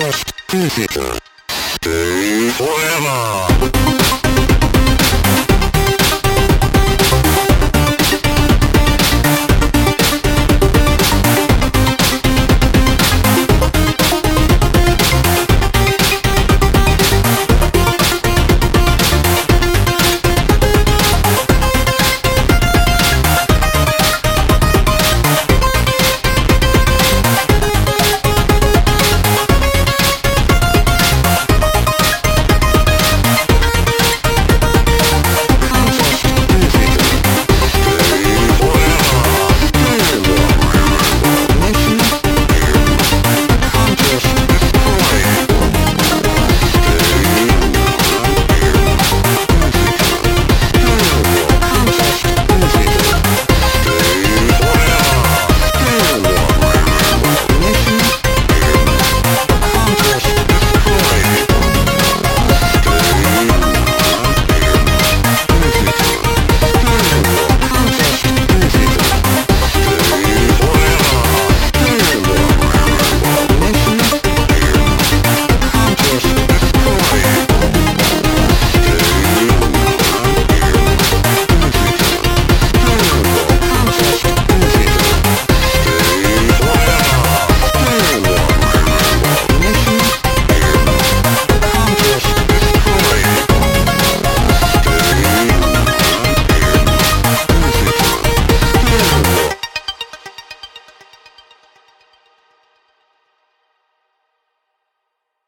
Digital. Stay forever.